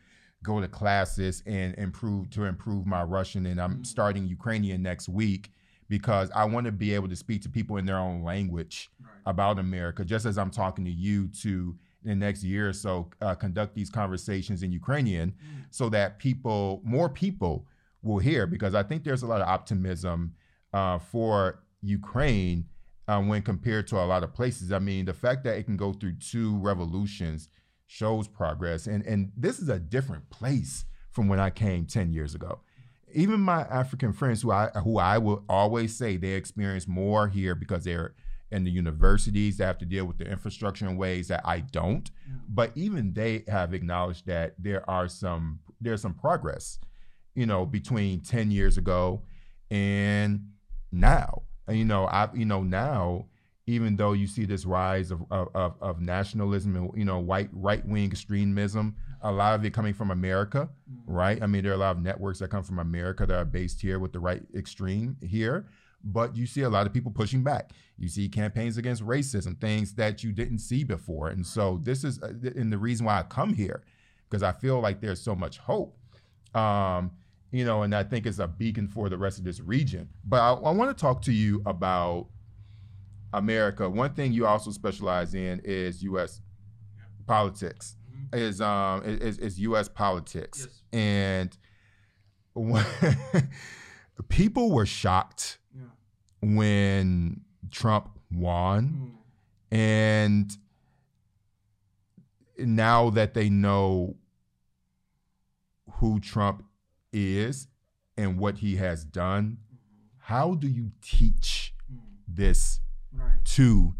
go to classes and improve to improve my Russian. And I'm mm-hmm. starting Ukrainian next week because I want to be able to speak to people in their own language right. about America, just as I'm talking to you to in the next year or so uh, conduct these conversations in Ukrainian mm. so that people, more people will hear because I think there's a lot of optimism uh, for Ukraine uh, when compared to a lot of places. I mean, the fact that it can go through two revolutions shows progress. And and this is a different place from when I came 10 years ago. Even my African friends who I who I will always say they experience more here because they're in the universities they have to deal with the infrastructure in ways that I don't. Yeah. But even they have acknowledged that there are some there's some progress, you know, between 10 years ago and now. And, you know, I you know now even though you see this rise of, of, of nationalism and you know white right wing extremism, a lot of it coming from America, mm-hmm. right? I mean, there are a lot of networks that come from America that are based here with the right extreme here, but you see a lot of people pushing back. You see campaigns against racism, things that you didn't see before, and so this is uh, and the reason why I come here because I feel like there's so much hope. Um, you know, and I think it's a beacon for the rest of this region. But I, I want to talk to you about America, one thing you also specialize in is U.S. Yeah. politics. Mm-hmm. Is um is, is U.S. politics, yes. and when, people were shocked yeah. when Trump won, mm. and now that they know who Trump is and what he has done, mm-hmm. how do you teach mm. this right. to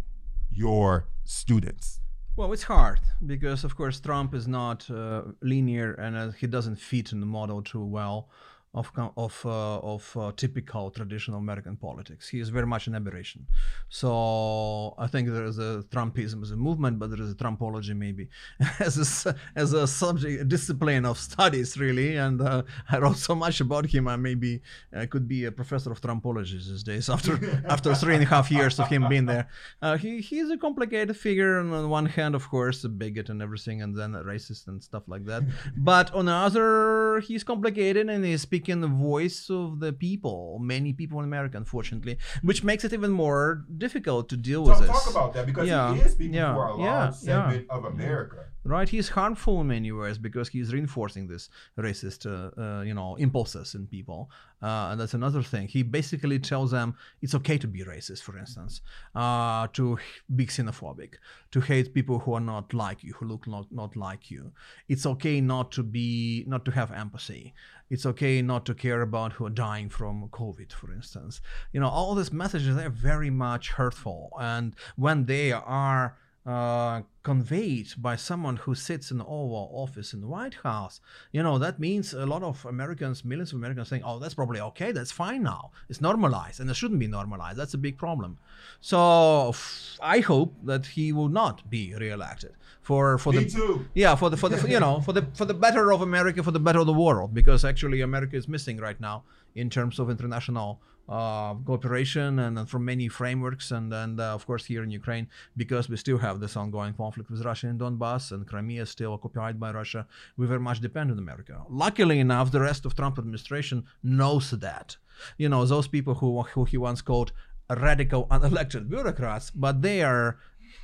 your students? Well, it's hard because, of course, Trump is not uh, linear and uh, he doesn't fit in the model too well of of uh, of uh, typical traditional American politics. He is very much an aberration. So I think there is a Trumpism as a movement, but there is a Trumpology maybe as a, as a subject a discipline of studies really. And uh, I wrote so much about him. I maybe I could be a professor of Trumpology these days after after three and a half years of him being there. Uh, he he's a complicated figure. And on one hand, of course, a bigot and everything, and then a racist and stuff like that. but on the other, he's complicated and he's speaking speaking the voice of the people, many people in America, unfortunately, which makes it even more difficult to deal talk, with this. Talk about that because yeah. he is speaking yeah. for a large yeah. segment of America. right? He's harmful in many ways because he's reinforcing this racist, uh, uh, you know, impulses in people. Uh, and that's another thing. He basically tells them it's okay to be racist, for instance, uh, to be xenophobic, to hate people who are not like you, who look not, not like you. It's okay not to be, not to have empathy. It's okay not to care about who are dying from COVID, for instance. You know, all these messages, they're very much hurtful. And when they are uh, conveyed by someone who sits in the Oval Office in the White House, you know, that means a lot of Americans, millions of Americans saying, oh, that's probably okay, that's fine now. It's normalized, and it shouldn't be normalized. That's a big problem. So I hope that he will not be reelected for for Me the too. yeah for the for the you know for the for the better of America, for the better of the world, because actually America is missing right now in terms of international uh, cooperation and, from many frameworks and and uh, of course here in Ukraine because we still have this ongoing conflict with Russia in Donbass and Crimea is still occupied by Russia. We very much depend on America. Luckily enough, the rest of Trump administration knows that. You know those people who who he once called radical unelected bureaucrats, but they are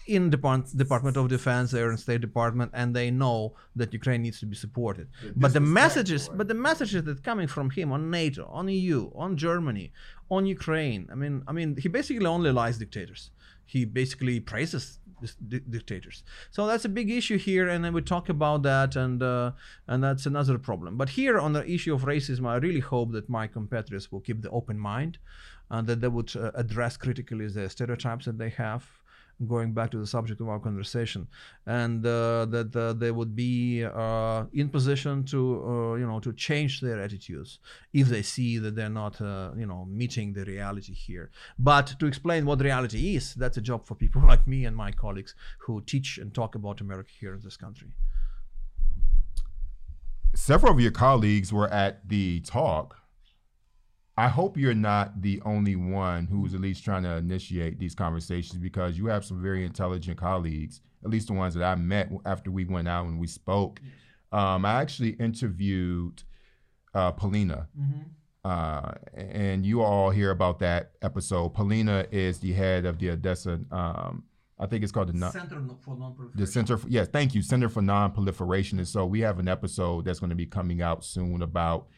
in Depart- Department of Defense, they're in State Department, and they know that Ukraine needs to be supported. But the messages, but the messages that coming from him on NATO, on EU, on Germany, on Ukraine, I mean, I mean, he basically only lies dictators. He basically praises di- dictators. So that's a big issue here, and then we talk about that, and uh, and that's another problem. But here on the issue of racism, I really hope that my compatriots will keep the open mind, and that they would uh, address critically the stereotypes that they have going back to the subject of our conversation, and uh, that uh, they would be uh, in position to, you know, to change their attitudes if they see that they're not, you know, meeting the reality here. But to explain what reality is, that's a job for people like me and my colleagues who teach and talk about America here in this country. Several of your colleagues were at the talk. I hope you're not the only one who's at least trying to initiate these conversations because you have some very intelligent colleagues, at least the ones that I met after we went out and we spoke. Um, I actually interviewed uh, Polina, uh, and you all hear about that episode. Polina is the head of the Odessa, um, I think it's called the non- Center for Non-Proliferation. the Center for, yes, thank you, Center for Non-Proliferation. And so we have an episode that's going to be coming out soon about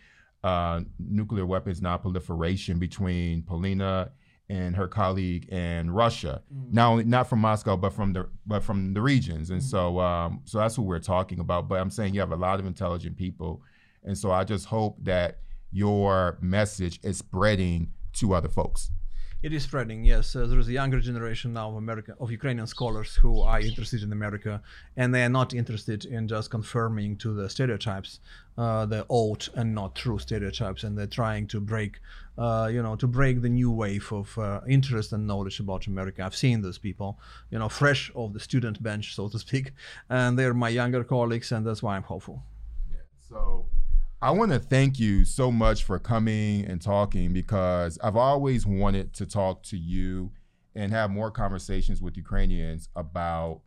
uh, nuclear weapons non-proliferation between Polina and her colleague in Russia. Not only not from Moscow, but from the but from the regions. And so um, so that's what we're talking about. But I'm saying you have a lot of intelligent people, and so I just hope that your message is spreading to other folks. It is spreading, yes. Uh, there is a younger generation now of America, of Ukrainian scholars who are interested in America, and they are not interested in just confirming to the stereotypes, uh, the old and not true stereotypes, and they're trying to break, uh, you know, to break the new wave of uh, interest and knowledge about America. I've seen those people, you know, fresh off the student bench, so to speak, and they're my younger colleagues, and that's why I'm hopeful. So I want to thank you so much for coming and talking because I've always wanted to talk to you and have more conversations with Ukrainians about,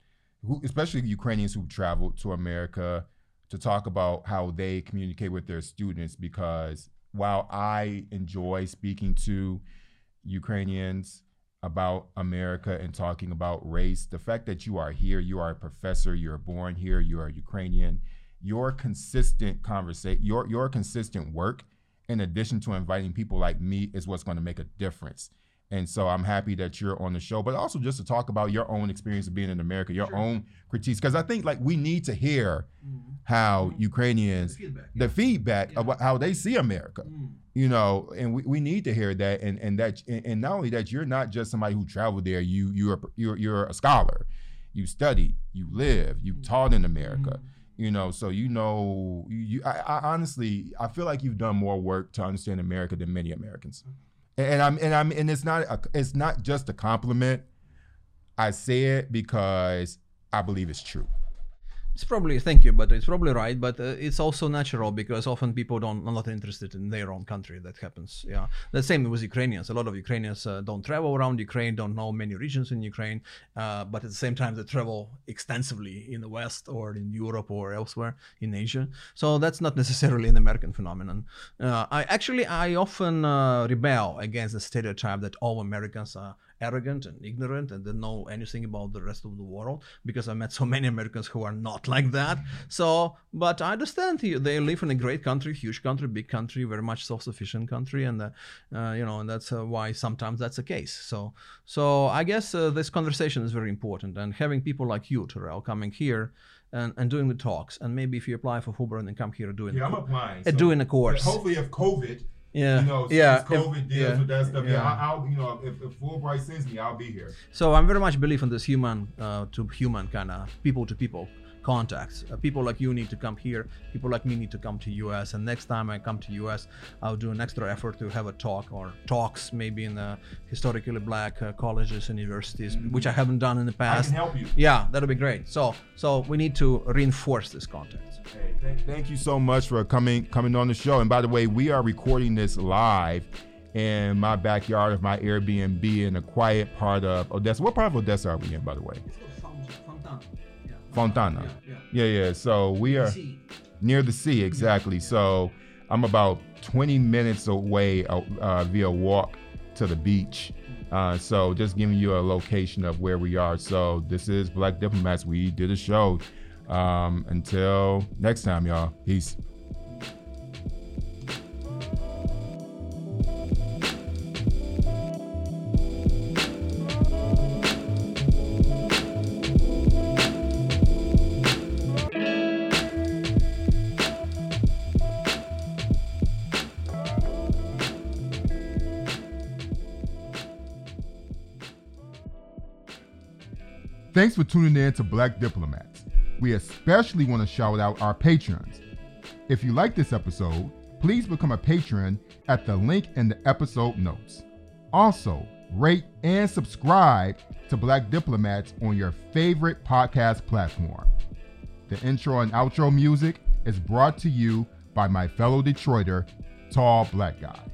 who, especially Ukrainians who traveled to America, to talk about how they communicate with their students. Because while I enjoy speaking to Ukrainians about America and talking about race, the fact that you are here, you are a professor, you're born here, you are Ukrainian your consistent conversation, your your consistent work, in addition to inviting people like me, is what's going to make a difference. And so I'm happy that you're on the show, but also just to talk about your own experience of being in America, your own critiques, because I think like we need to hear mm-hmm. how mm-hmm. Ukrainians feedback, the feedback of what- how they see America. Mm. You know, and we, we need to hear that, and and that, and, and not only that, you're not just somebody who traveled there. You you're you're you're a scholar. You studied, you live, you mm. taught in America mm. You know so you know you, I, I honestly i feel like you've done more work to understand america than many americans. And i'm and i'm and it's not a, it's not just a compliment. I say it because i believe it's true It's probably thank you, but it's probably right. But uh, it's also natural because often people don't are not interested in their own country. That happens. Yeah, the same with Ukrainians. A lot of Ukrainians uh, don't travel around Ukraine, don't know many regions in Ukraine, uh, but at the same time they travel extensively in the West or in Europe or elsewhere in Asia. So that's not necessarily an American phenomenon. Uh, I actually I often uh, rebel against the stereotype that all Americans are arrogant and ignorant and didn't know anything about the rest of the world because I met so many Americans who are not like that. So, but I understand they live in a great country, huge country, big country, very much self-sufficient country, and uh, uh, you know, and that's uh, why sometimes that's the case. So, so I guess uh, this conversation is very important, and having people like you, Terrell, coming here. And, and doing the talks, and maybe if you apply for Fulbright and then come here doing yeah, the, I'm applying. uh, doing a course. Hopefully, if COVID yeah, you know, yeah, COVID if- deals yeah, with that stuff. Yeah, yeah. I, I'll, you know, if, if Fulbright sends me, I'll be here. So I'm very much believe in this human uh, to human kind of people to people contacts. Uh, people like you need to come here. People like me need to come to US. And next time I come to US, I'll do an extra effort to have a talk or talks maybe in the historically black uh, colleges and universities, which I haven't done in the Mm-hmm. I past. can help you. Yeah, that'll be great. So so we need to reinforce this contacts. Hey, thank, thank you so much for coming coming on the show. And by the way, we are recording this live in my backyard of my Airbnb in a quiet part of Odessa. What part of Odessa are we in, by the way? Fontana. Yeah, yeah. So we are near the sea, exactly. So I'm about 20 minutes away uh, uh, via walk to the beach. Uh, so just giving you a location of where we are. So this is Black Diplomats. We did a show. Um, until next time, y'all. Peace. Thanks for tuning in to Black Diplomats. We especially want to shout out our patrons. If you like this episode, please become a patron at the link in the episode notes. Also, rate and subscribe to Black Diplomats on your favorite podcast platform. The intro and outro music is brought to you by my fellow Detroiter, Tall Black Guy.